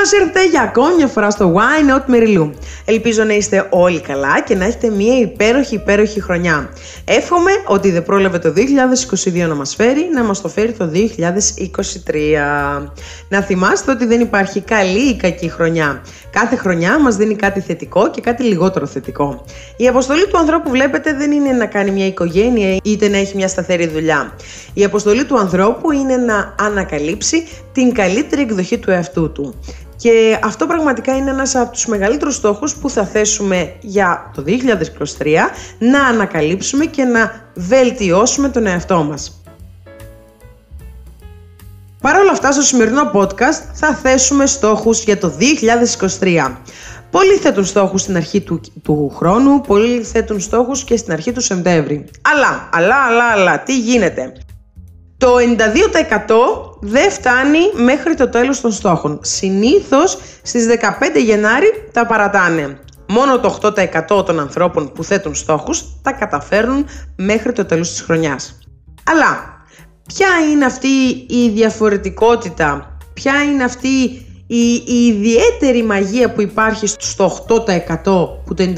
Καλώ ήρθατε για ακόμη μια φορά στο Why Not Merilu. Ελπίζω να είστε όλοι καλά και να έχετε μια υπέροχη υπέροχη χρονιά. Εύχομαι ότι δεν πρόλαβε το 2022 να μας φέρει, να μας το φέρει το 2023. Να θυμάστε ότι δεν υπάρχει καλή ή κακή χρονιά. Κάθε χρονιά μας δίνει κάτι θετικό και κάτι λιγότερο θετικό. Η αποστολή του ανθρώπου βλέπετε δεν είναι να κάνει μια οικογένεια είτε να έχει μια σταθερή δουλειά. Η αποστολή του ανθρώπου είναι να ανακαλύψει την καλύτερη εκδοχή του εαυτού του. Και αυτό πραγματικά είναι ένας από τους μεγαλύτερους στόχους που θα θέσουμε για το 2023 να ανακαλύψουμε και να βελτιώσουμε τον εαυτό μας. Παρ' όλα αυτά στο σημερινό podcast θα θέσουμε στόχους για το 2023. Πολλοί θέτουν στόχους στην αρχή του, του χρόνου, πολλοί θέτουν στόχους και στην αρχή του Σεπτέμβρη. Αλλά, αλλά, αλλά, αλλά, τι γίνεται; Το 92% δεν φτάνει μέχρι το τέλος των στόχων. Συνήθως στις 15 Γενάρη τα παρατάνε. Μόνο το 8% των ανθρώπων που θέτουν στόχους τα καταφέρνουν μέχρι το τέλος της χρονιάς. Αλλά ποια είναι αυτή η διαφορετικότητα, ποια είναι αυτή η, η ιδιαίτερη μαγεία που υπάρχει στο 8% που το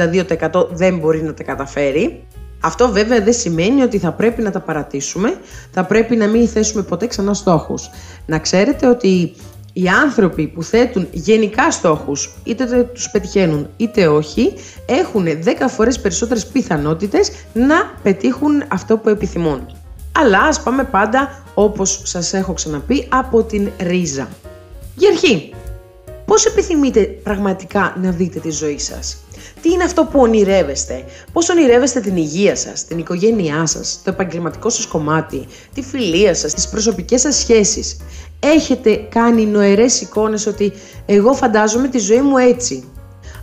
92% δεν μπορεί να τα καταφέρει; Αυτό βέβαια δεν σημαίνει ότι θα πρέπει να τα παρατήσουμε, θα πρέπει να μην θέσουμε ποτέ ξανά στόχους. Να ξέρετε ότι οι άνθρωποι που θέτουν γενικά στόχους, είτε τους πετυχαίνουν είτε όχι, έχουν 10 φορές περισσότερες πιθανότητες να πετύχουν αυτό που επιθυμούν. Αλλά ας πάμε πάντα, όπως σας έχω ξαναπεί, από την ρίζα. Για αρχή, πώς επιθυμείτε πραγματικά να δείτε τη ζωή σας; Τι είναι αυτό που ονειρεύεστε, πώς ονειρεύεστε την υγεία σας, την οικογένειά σας, το επαγγελματικό σας κομμάτι, τη φιλία σας, τις προσωπικές σας σχέσεις; Έχετε κάνει νοερές εικόνες ότι εγώ φαντάζομαι τη ζωή μου έτσι.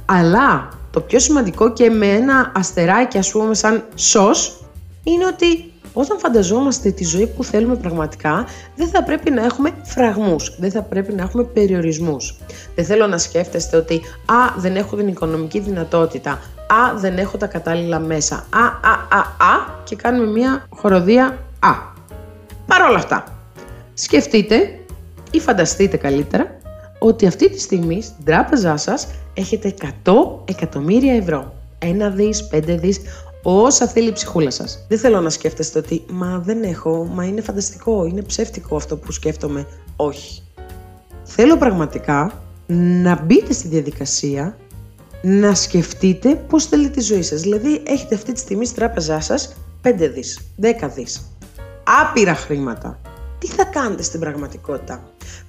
Αλλά το πιο σημαντικό και με ένα αστεράκι ας πούμε σαν σως είναι ότι όταν φανταζόμαστε τη ζωή που θέλουμε πραγματικά, δεν θα πρέπει να έχουμε φραγμούς, δεν θα πρέπει να έχουμε περιορισμούς. Δεν θέλω να σκέφτεστε ότι «Α, δεν έχω την οικονομική δυνατότητα», «Α, δεν έχω τα κατάλληλα μέσα», «Α, α, α, α» και κάνουμε μια χοροδία «Α». Παρ' όλα αυτά, σκεφτείτε ή φανταστείτε καλύτερα ότι αυτή τη στιγμή στην τράπεζά σας έχετε 100 εκατομμύρια ευρώ. Ένα δις, πέντε δις, όσα θέλει η ψυχούλα σας. Δεν θέλω να σκέφτεστε ότι «Μα δεν έχω, μα είναι φανταστικό, είναι ψεύτικο αυτό που σκέφτομαι». Όχι. Θέλω πραγματικά να μπείτε στη διαδικασία να σκεφτείτε πώς θέλετε τη ζωή σας. Δηλαδή έχετε αυτή τη στιγμή στη τράπεζά σας 5 δις, 10 δις, άπειρα χρήματα. Τι θα κάνετε στην πραγματικότητα;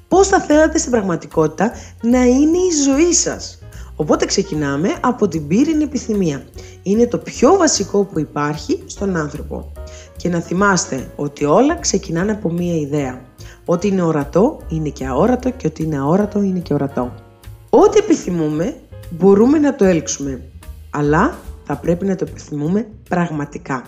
Πώς θα θέλατε στην πραγματικότητα να είναι η ζωή σας; Οπότε ξεκινάμε από την πύρινη επιθυμία. Είναι το πιο βασικό που υπάρχει στον άνθρωπο. Και να θυμάστε ότι όλα ξεκινάνε από μία ιδέα. Ό,τι είναι ορατό είναι και αόρατο και ό,τι είναι αόρατο είναι και ορατό. Ό,τι επιθυμούμε μπορούμε να το έλξουμε, αλλά θα πρέπει να το επιθυμούμε πραγματικά.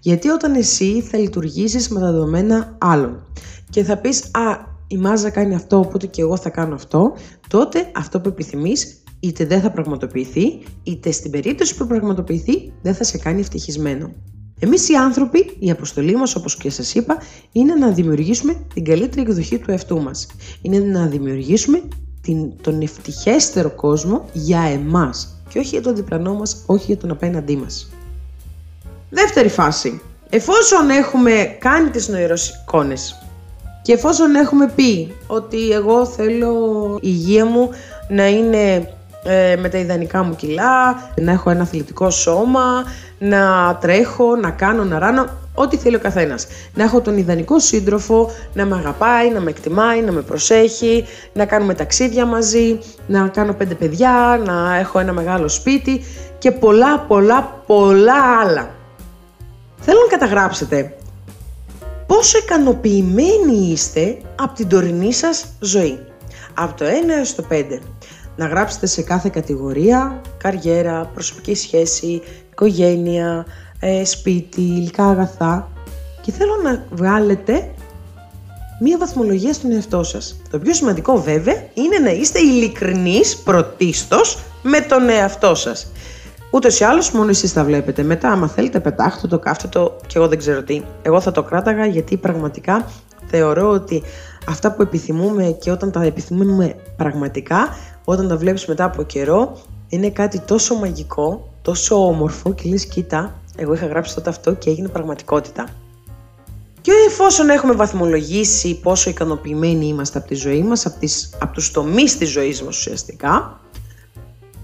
Γιατί όταν εσύ θα λειτουργήσεις με τα δεδομένα άλλων και θα πεις «Α, η μάζα κάνει αυτό, οπότε και εγώ θα κάνω αυτό», τότε αυτό που επιθυμείς είτε δεν θα πραγματοποιηθεί, είτε στην περίπτωση που πραγματοποιηθεί δεν θα σε κάνει ευτυχισμένο. Εμείς οι άνθρωποι, η αποστολή μας, όπως και σας είπα, είναι να δημιουργήσουμε την καλύτερη εκδοχή του εαυτού μας. Είναι να δημιουργήσουμε την, τον ευτυχέστερο κόσμο για εμάς και όχι για τον διπλανό μας, όχι για τον απέναντί μας. Δεύτερη φάση. Εφόσον έχουμε κάνει τις νοηροσυκόνες και εφόσον έχουμε πει ότι εγώ θέλω η υγεία μου να είναι ε, με τα ιδανικά μου κιλά, να έχω ένα αθλητικό σώμα, να τρέχω, να κάνω, να ράνω, ό,τι θέλει ο καθένας. Να έχω τον ιδανικό σύντροφο, να με αγαπάει, να με εκτιμάει, να με προσέχει, να κάνουμε ταξίδια μαζί, να κάνω πέντε παιδιά, να έχω ένα μεγάλο σπίτι και πολλά πολλά πολλά άλλα. Θέλω να καταγράψετε πόσο ικανοποιημένοι είστε από την τωρινή σας ζωή. Από το 1 έως το 5 να γράψετε σε κάθε κατηγορία, καριέρα, προσωπική σχέση, οικογένεια, ε, σπίτι, υλικά αγαθά και θέλω να βγάλετε μία βαθμολογία στον εαυτό σας. Το πιο σημαντικό βέβαια είναι να είστε ειλικρινείς πρωτίστως με τον εαυτό σας. Ούτως ή άλλως, μόνο εσείς τα βλέπετε. Μετά, άμα θέλετε, πετάχτε το, κάφτε το και εγώ δεν ξέρω τι. Εγώ θα το κράταγα γιατί πραγματικά θεωρώ ότι αυτά που επιθυμούμε και όταν τα επιθυμούμε πραγματικά, όταν τα βλέπεις μετά από καιρό, είναι κάτι τόσο μαγικό, τόσο όμορφο και λες κοίτα, εγώ είχα γράψει τότε αυτό και έγινε πραγματικότητα. Και εφόσον έχουμε βαθμολογήσει πόσο ικανοποιημένοι είμαστε από τη ζωή μας, από, τις, από τους τομείς της ζωής μας ουσιαστικά,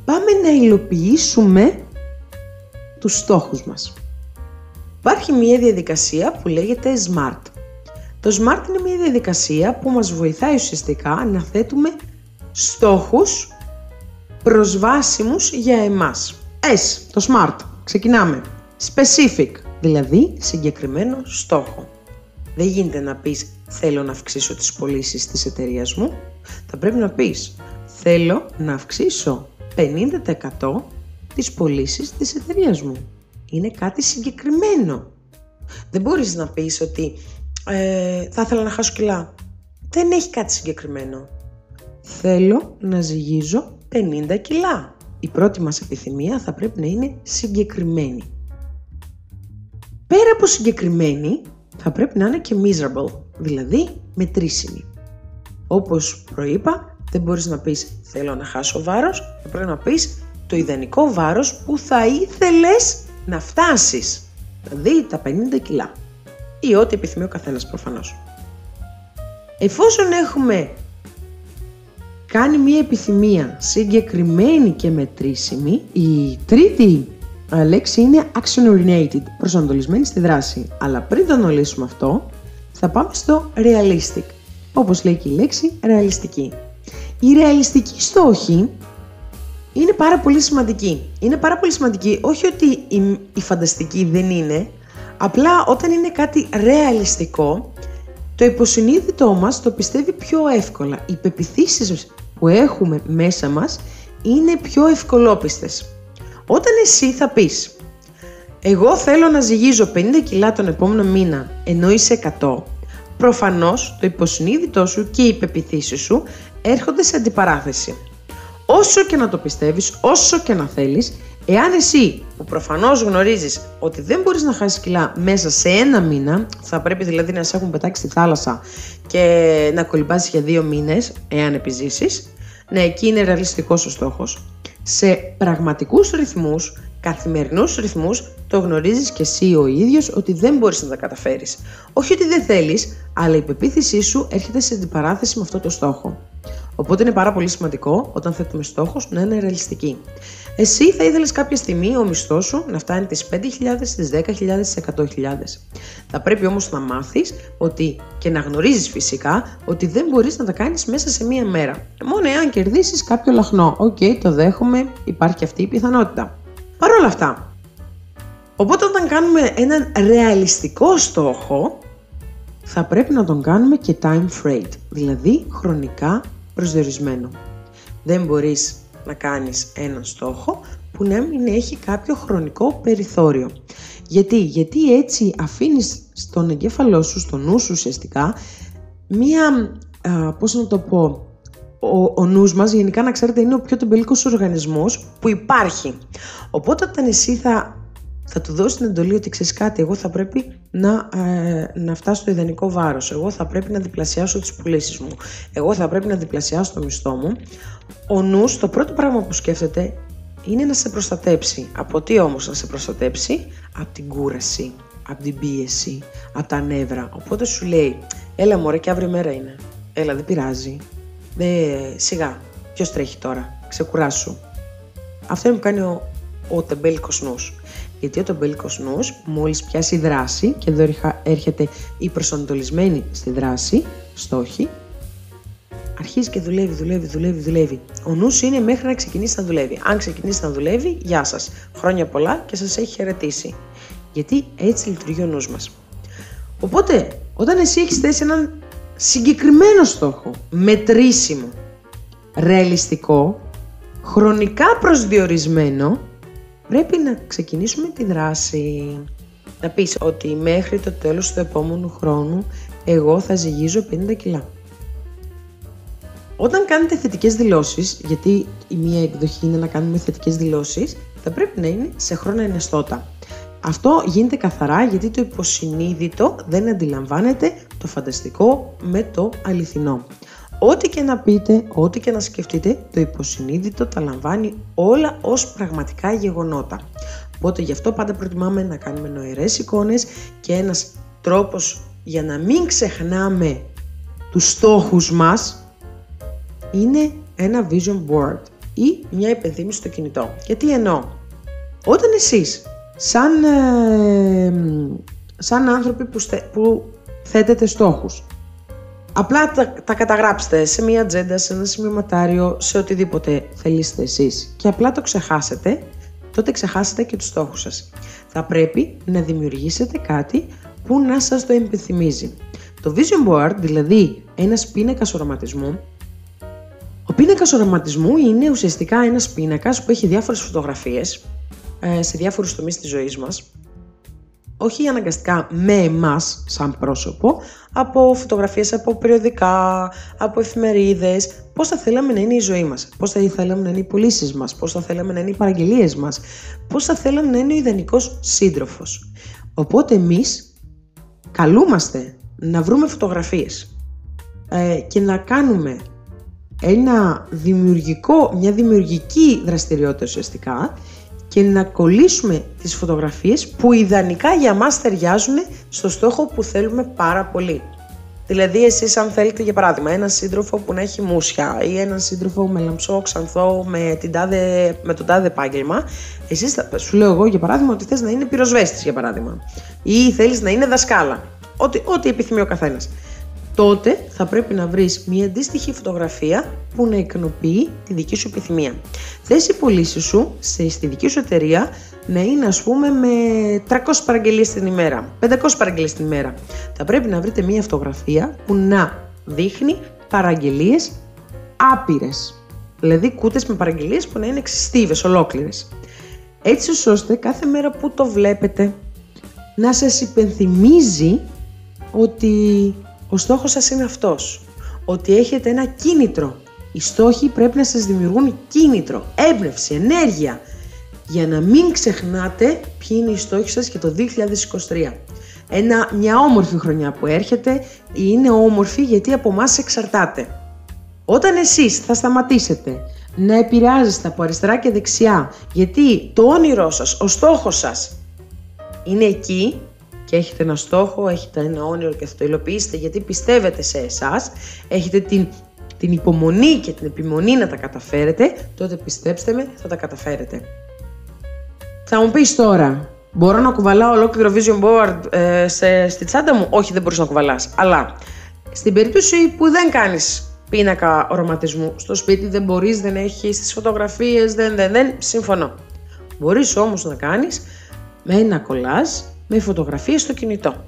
πάμε να υλοποιήσουμε τους στόχους μας. Υπάρχει μια διαδικασία που λέγεται SMART. Το SMART είναι μια διαδικασία που μας βοηθάει ουσιαστικά να θέτουμε στόχους προσβάσιμους για εμάς. S, το SMART. Ξεκινάμε. Specific, δηλαδή συγκεκριμένο στόχο. Δεν γίνεται να πεις θέλω να αυξήσω τις πωλήσεις της εταιρείας μου. Θα πρέπει να πεις θέλω να αυξήσω 50% τις πωλήσεις της εταιρείας μου. Είναι κάτι συγκεκριμένο. Δεν μπορείς να πεις ότι ε, θα ήθελα να χάσω κιλά. Δεν έχει κάτι συγκεκριμένο. Θέλω να ζυγίζω 50 κιλά. Η πρώτη μας επιθυμία θα πρέπει να είναι συγκεκριμένη. Πέρα από συγκεκριμένη, θα πρέπει να είναι και miserable, δηλαδή μετρήσιμη. Όπως προείπα, δεν μπορείς να πεις θέλω να χάσω βάρος, θα πρέπει να πεις το ιδανικό βάρος που θα ήθελες να φτάσεις, δηλαδή τα 50 κιλά ή ό,τι επιθυμεί ο καθένας προφανώς. Εφόσον έχουμε κάνει μία επιθυμία συγκεκριμένη και μετρήσιμη, η τρίτη λέξη είναι action oriented, προσανατολισμένη στη δράση. Αλλά πριν το αναλύσουμε αυτό, θα πάμε στο realistic, όπως λέει και η λέξη ρεαλιστική. Η ρεαλιστική στόχη είναι πάρα πολύ σημαντική. Είναι πάρα πολύ σημαντική, όχι ότι η, η φανταστική δεν είναι, απλά όταν είναι κάτι ρεαλιστικό, το υποσυνείδητό μας το πιστεύει πιο εύκολα. Οι πεπιθήσεις που έχουμε μέσα μας είναι πιο ευκολόπιστες. Όταν εσύ θα πεις «Εγώ θέλω να ζυγίζω 50 κιλά τον επόμενο μήνα, ενώ είσαι 100», προφανώς το υποσυνείδητό σου και οι πεπιθήσεις σου έρχονται σε αντιπαράθεση. Όσο και να το πιστεύεις, όσο και να θέλεις, εάν εσύ που προφανώς γνωρίζεις ότι δεν μπορείς να χάσεις κιλά μέσα σε ένα μήνα, θα πρέπει δηλαδή να σε έχουν πετάξει στη θάλασσα και να κολυμπάς για δύο μήνες, εάν επιζήσεις, ναι, εκεί είναι ρεαλιστικός ο στόχος. Σε πραγματικούς ρυθμούς, καθημερινούς ρυθμούς, το γνωρίζεις και εσύ ο ίδιος ότι δεν μπορείς να τα καταφέρεις. Όχι ότι δεν θέλεις, αλλά η πεποίθησή σου έρχεται σε αντιπαράθεση με αυτό το στόχο. Οπότε είναι πάρα πολύ σημαντικό όταν θέτουμε στόχους να είναι ρεαλιστικοί. Εσύ θα ήθελες κάποια στιγμή ο μισθός σου να φτάνει τις 5.000, τις 10.000, τις 100.000. Θα πρέπει όμως να μάθεις ότι και να γνωρίζεις φυσικά ότι δεν μπορείς να τα κάνεις μέσα σε μία μέρα. Μόνο εάν κερδίσεις κάποιο λαχνό. OK, okay, το δέχομαι, υπάρχει αυτή η πιθανότητα. Παρ' όλα αυτά, οπότε όταν κάνουμε έναν ρεαλιστικό στόχο, θα πρέπει να τον κάνουμε και time frame, δηλαδή χρονικά προσδιορισμένο. Δεν μπορείς να κάνεις έναν στόχο που να μην έχει κάποιο χρονικό περιθώριο. Γιατί, Γιατί έτσι αφήνεις στον εγκέφαλό σου, στο νου σου ουσιαστικά, μία, α, πώς να το πω, ο, ο νους μας γενικά να ξέρετε είναι ο πιο τεμπελικός οργανισμός που υπάρχει. Οπότε όταν εσύ θα θα του δώσει την εντολή ότι ξέρεις κάτι, εγώ θα πρέπει να, ε, να φτάσω στο ιδανικό βάρος. Εγώ θα πρέπει να διπλασιάσω τις πουλήσεις μου. Εγώ θα πρέπει να διπλασιάσω το μισθό μου. Ο νους, το πρώτο πράγμα που σκέφτεται είναι να σε προστατέψει. Από τι όμως να σε προστατέψει, από την κούραση, από την πίεση, από τα νεύρα. Οπότε σου λέει, έλα μωρέ και αύριο μέρα είναι. Έλα δεν πειράζει. Δε, σιγά, ποιος τρέχει τώρα, ξεκουράσου. Αυτό είναι που κάνει ο, ο τεμπέλικος νους. Γιατί ο τομπέλικος νους μόλις πιάσει δράση και εδώ έρχεται η προσανατολισμένη στη δράση, στόχη, αρχίζει και δουλεύει, δουλεύει, δουλεύει, δουλεύει. Ο νους είναι μέχρι να ξεκινήσει να δουλεύει. Αν ξεκινήσει να δουλεύει, γεια σας. Χρόνια πολλά και σας έχει χαιρετήσει. Γιατί έτσι λειτουργεί ο νους μας. Οπότε, όταν εσύ έχεις θέσει έναν συγκεκριμένο στόχο, μετρήσιμο, ρεαλιστικό, χρονικά προσδιορισμένο, πρέπει να ξεκινήσουμε τη δράση. Να πεις ότι μέχρι το τέλος του επόμενου χρόνου εγώ θα ζυγίζω 50 κιλά. Όταν κάνετε θετικές δηλώσεις, γιατί η μία εκδοχή είναι να κάνουμε θετικές δηλώσεις, θα πρέπει να είναι σε χρόνο ενεστώτα. Αυτό γίνεται καθαρά γιατί το υποσυνείδητο δεν αντιλαμβάνεται το φανταστικό με το αληθινό. Ό,τι και να πείτε, ό,τι και να σκεφτείτε, το υποσυνείδητο τα λαμβάνει όλα ως πραγματικά γεγονότα. Οπότε γι' αυτό πάντα προτιμάμε να κάνουμε νοερές εικόνες και ένας τρόπος για να μην ξεχνάμε τους στόχους μας είναι ένα vision board ή μια υπενθύμηση στο κινητό. Και τι εννοώ; Όταν εσείς σαν, ε, σαν άνθρωποι που, που θέτετε στόχους Απλά τα, τα καταγράψτε σε μία ατζέντα, σε ένα σημειωματάριο, σε οτιδήποτε θελήσετε εσείς και απλά το ξεχάσετε, τότε ξεχάσετε και τους στόχους σας. Θα πρέπει να δημιουργήσετε κάτι που να σας το επιθυμίζει. Το Vision Board, δηλαδή ένας πίνακας οραματισμού, ο πίνακας οραματισμού είναι ουσιαστικά ένας πίνακας που έχει διάφορες φωτογραφίες ε, σε διάφορους τομείς της ζωής μας όχι αναγκαστικά με εμάς σαν πρόσωπο, από φωτογραφίες από περιοδικά, από εφημερίδες, πώς θα θέλαμε να είναι η ζωή μας, πώς θα θέλαμε να είναι οι πωλήσεις μας, πώς θα θέλαμε να είναι οι παραγγελίες μας, πώς θα θέλαμε να είναι ο ιδανικός σύντροφος. Οπότε εμείς καλούμαστε να βρούμε φωτογραφίες ε, και να κάνουμε ένα δημιουργικό, μια δημιουργική δραστηριότητα ουσιαστικά και να κολλήσουμε τις φωτογραφίες που ιδανικά για μας ταιριάζουν στο στόχο που θέλουμε πάρα πολύ. Δηλαδή εσείς αν θέλετε για παράδειγμα έναν σύντροφο που να έχει μουσια ή έναν σύντροφο με λαμψό, ξανθό, με, την τάδε, με τον τάδε επάγγελμα, εσείς θα, σου λέω εγώ για παράδειγμα ότι θες να είναι πυροσβέστης για παράδειγμα. Ή θέλεις να είναι δασκάλα, ό,τι, ό,τι επιθυμεί ο καθένας τότε θα πρέπει να βρεις μια αντίστοιχη φωτογραφία που να ικανοποιεί τη δική σου επιθυμία. Θες οι πωλήσεις σου σε, στη δική σου εταιρεία να είναι ας πούμε με 300 παραγγελίες την ημέρα, 500 παραγγελίες την ημέρα. Θα πρέπει να βρείτε μια φωτογραφία που να δείχνει παραγγελίες άπειρες. Δηλαδή κούτες με παραγγελίες που να είναι εξιστίβες, ολόκληρες. Έτσι ώστε κάθε μέρα που το βλέπετε να σας υπενθυμίζει ότι ο στόχος σας είναι αυτός. Ότι έχετε ένα κίνητρο. Οι στόχοι πρέπει να σας δημιουργούν κίνητρο, έμπνευση, ενέργεια. Για να μην ξεχνάτε ποιοι είναι οι στόχοι σας και το 2023. Ένα, μια όμορφη χρονιά που έρχεται είναι όμορφη γιατί από εμάς εξαρτάται. Όταν εσείς θα σταματήσετε να επηρεάζεστε από αριστερά και δεξιά γιατί το όνειρό σας, ο στόχος σας είναι εκεί και έχετε ένα στόχο, έχετε ένα όνειρο και θα το υλοποιήσετε γιατί πιστεύετε σε εσάς, έχετε την, την υπομονή και την επιμονή να τα καταφέρετε, τότε πιστέψτε με, θα τα καταφέρετε. Θα μου πεις τώρα, μπορώ να κουβαλάω ολόκληρο vision board ε, σε, στη τσάντα μου; Όχι, δεν μπορείς να κουβαλάς. Αλλά στην περίπτωση που δεν κάνεις πίνακα οραματισμού στο σπίτι, δεν μπορείς, δεν έχεις τις φωτογραφίες, δεν, δεν, δεν, συμφωνώ. Μπορείς όμως να κάνεις με ένα κολλάζ με φωτογραφίες στο κινητό.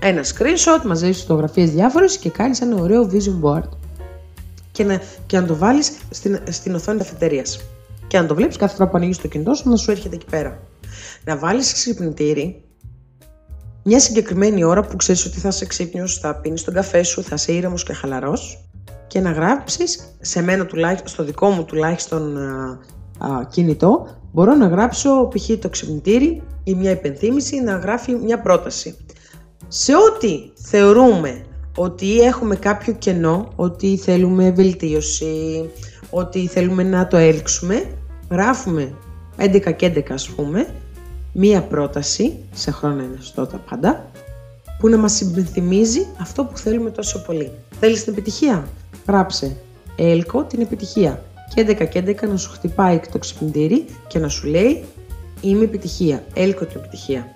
Ένα screenshot, μαζεύεις φωτογραφίες διάφορες και κάνεις ένα ωραίο vision board. Και να, και να το βάλεις στην, στην οθόνη καφετερία. Και να το βλέπεις κάθε φορά που ανοίγεις το κινητό σου να σου έρχεται εκεί πέρα. Να βάλεις ξυπνητήρι μια συγκεκριμένη ώρα που ξέρεις ότι θα είσαι ξύπνιος, θα πίνεις τον καφέ σου, θα είσαι ήρεμος και χαλαρός και να γράψεις, σε μένα τουλάχιστον, στο δικό μου τουλάχιστον α, α, κινητό, μπορώ να γράψω π.χ. το ξυπνητήρι ή μια υπενθύμηση να γράφει μια πρόταση. Σε ό,τι θεωρούμε ότι έχουμε κάποιο κενό, ότι θέλουμε βελτίωση, ότι θέλουμε να το έλξουμε, γράφουμε 11 και 11 ας πούμε, μία πρόταση, σε χρόνο ενεστώτα πάντα, που να μας υπενθυμίζει αυτό που θέλουμε τόσο πολύ. Θέλεις την επιτυχία; Γράψε έλκω την επιτυχία και 11 και 11 να σου χτυπάει το ξυπνητήρι και να σου λέει Είμαι επιτυχία. Έλκω την επιτυχία.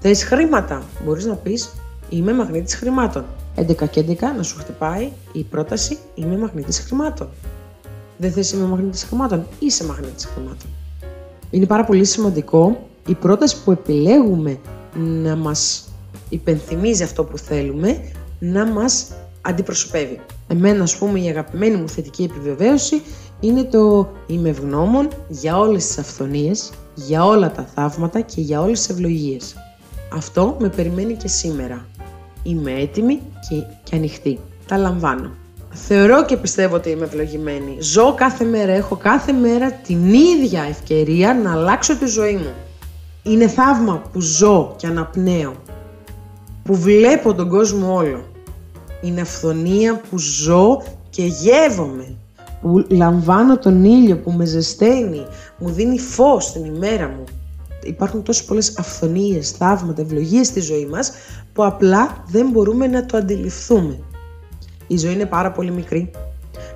Θες χρήματα; Μπορείς να πεις Είμαι μαγνήτης χρημάτων. 11 και 11 να σου χτυπάει η πρόταση Είμαι μαγνήτης χρημάτων. Δεν θες είμαι μαγνήτης χρημάτων. Είσαι μαγνήτης χρημάτων. Είναι πάρα πολύ σημαντικό η πρόταση που επιλέγουμε να μας υπενθυμίζει αυτό που θέλουμε, να μας αντιπροσωπεύει. Εμένα, ας πούμε, η αγαπημένη μου θετική επιβεβαίωση είναι το είμαι ευγνώμων για όλες τις αυθονίες, για όλα τα θαύματα και για όλες τις ευλογίες. Αυτό με περιμένει και σήμερα. Είμαι έτοιμη και, και ανοιχτή. Τα λαμβάνω. Θεωρώ και πιστεύω ότι είμαι ευλογημένη. Ζω κάθε μέρα, έχω κάθε μέρα την ίδια ευκαιρία να αλλάξω τη ζωή μου. Είναι θαύμα που ζω και αναπνέω. Που βλέπω τον κόσμο όλο. Είναι αυθονία που ζω και γεύομαι. Που λαμβάνω τον ήλιο που με ζεσταίνει, μου δίνει φως στην ημέρα μου. Υπάρχουν τόσες πολλές αυθονίες, θαύματα, ευλογίες στη ζωή μας που απλά δεν μπορούμε να το αντιληφθούμε. Η ζωή είναι πάρα πολύ μικρή.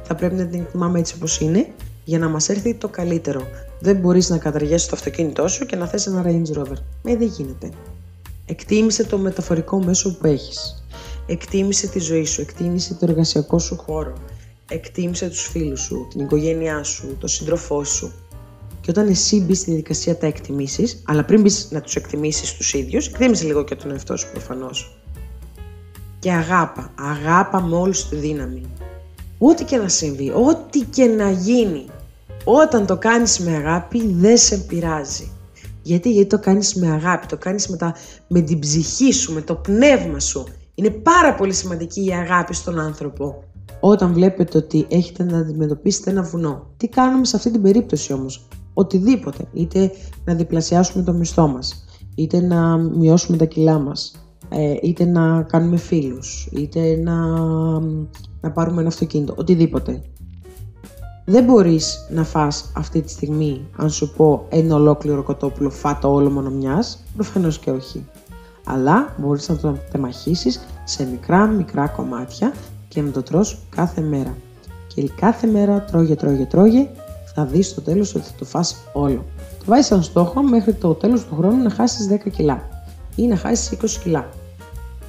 Θα πρέπει να την εκτιμάμε έτσι όπως είναι για να μας έρθει το καλύτερο. Δεν μπορείς να καταργέσεις το αυτοκίνητό σου και να θες ένα Range Rover. Ε, δεν γίνεται. Εκτίμησε το μεταφορικό μέσο που έχεις. Εκτίμησε τη ζωή σου, εκτίμησε το εργασιακό σου χώρο. Εκτίμησε τους φίλους σου, την οικογένειά σου, τον σύντροφό σου. Και όταν εσύ μπεις στη διαδικασία τα εκτιμήσεις, αλλά πριν μπεις να τους εκτιμήσεις τους ίδιους, εκτίμησε λίγο και τον εαυτό σου προφανώς. Και αγάπα, αγάπα με όλη τη δύναμη. Ό,τι και να συμβεί, ό,τι και να γίνει, όταν το κάνεις με αγάπη δεν σε πειράζει. Γιατί, γιατί το κάνεις με αγάπη, το κάνεις με, τα, με την ψυχή σου, με το πνεύμα σου. Είναι πάρα πολύ σημαντική η αγάπη στον άνθρωπο. Όταν βλέπετε ότι έχετε να αντιμετωπίσετε ένα βουνό, τι κάνουμε σε αυτή την περίπτωση όμως; Οτιδήποτε, είτε να διπλασιάσουμε το μισθό μας, είτε να μειώσουμε τα κιλά μας, ε, είτε να κάνουμε φίλους, είτε να, να πάρουμε ένα αυτοκίνητο, οτιδήποτε. Δεν μπορείς να φας αυτή τη στιγμή, αν σου πω ένα ολόκληρο κοτόπουλο, φάτο όλο μόνο μιας, προφανώς και όχι. Αλλά μπορείς να το τεμαχίσεις σε μικρά μικρά κομμάτια και να το τρως κάθε μέρα. Και κάθε μέρα τρώγε, τρώγε, τρώγε, θα δεις στο τέλος ότι θα το φας όλο. Το βάζεις σαν στόχο μέχρι το τέλος του χρόνου να χάσεις 10 κιλά ή να χάσεις 20 κιλά.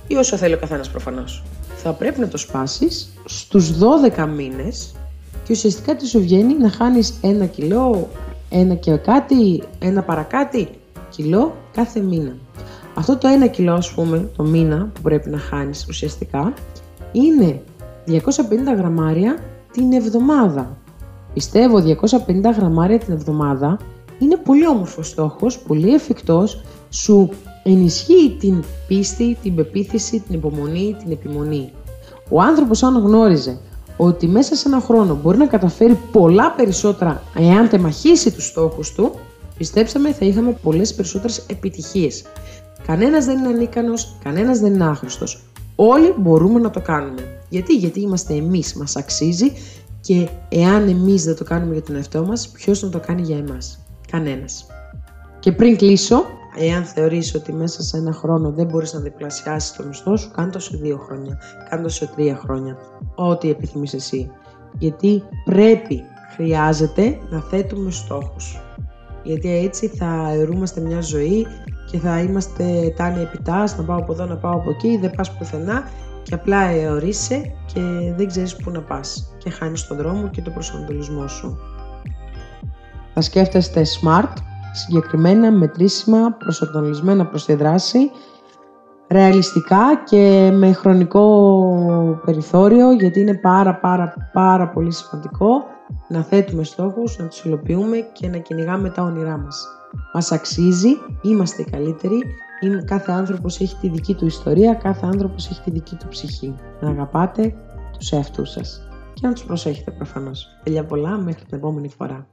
Ή όσο θέλει ο καθένας προφανώς. Θα πρέπει να το σπάσεις στους 12 μήνες και ουσιαστικά τι σου βγαίνει να χάνεις ένα κιλό, ένα και κάτι, ένα παρακάτι κιλό κάθε μήνα. Αυτό το ένα κιλό, ας πούμε, το μήνα που πρέπει να χάνεις ουσιαστικά, είναι 250 γραμμάρια την εβδομάδα. Πιστεύω 250 γραμμάρια την εβδομάδα είναι πολύ όμορφος στόχος, πολύ εφικτός, σου ενισχύει την πίστη, την πεποίθηση, την υπομονή, την επιμονή. Ο άνθρωπος αν γνώριζε ότι μέσα σε ένα χρόνο μπορεί να καταφέρει πολλά περισσότερα εάν τεμαχίσει τους στόχους του, πιστέψτε με θα είχαμε πολλές περισσότερες επιτυχίες. Κανένας δεν είναι ανίκανος, κανένας δεν είναι άχρηστος. Όλοι μπορούμε να το κάνουμε. Γιατί, γιατί είμαστε εμείς, μας αξίζει και εάν εμείς δεν το κάνουμε για τον εαυτό μας, ποιος να το κάνει για εμάς; Κανένας. Και πριν κλείσω, Εάν θεωρείς ότι μέσα σε ένα χρόνο δεν μπορείς να διπλασιάσεις το μισθό σου, κάνε το σε δύο χρόνια, κάνε το σε τρία χρόνια, ό,τι επιθυμείς εσύ. Γιατί πρέπει, χρειάζεται να θέτουμε στόχους. Γιατί έτσι θα αιρούμαστε μια ζωή και θα είμαστε τάνοι επιτάς, να πάω από εδώ, να πάω από εκεί, δεν πας πουθενά και απλά αιωρείσαι και δεν ξέρεις πού να πας και χάνεις τον δρόμο και τον προσανατολισμό σου. Θα σκέφτεστε smart, συγκεκριμένα, μετρήσιμα, προσανατολισμένα προς τη δράση, ρεαλιστικά και με χρονικό περιθώριο, γιατί είναι πάρα πάρα πάρα πολύ σημαντικό να θέτουμε στόχους, να τους υλοποιούμε και να κυνηγάμε τα όνειρά μας. Μας αξίζει, είμαστε οι καλύτεροι, κάθε άνθρωπος έχει τη δική του ιστορία, κάθε άνθρωπος έχει τη δική του ψυχή. Να αγαπάτε τους εαυτούς σας και να τους προσέχετε προφανώς. Φιλιά πολλά, μέχρι την επόμενη φορά.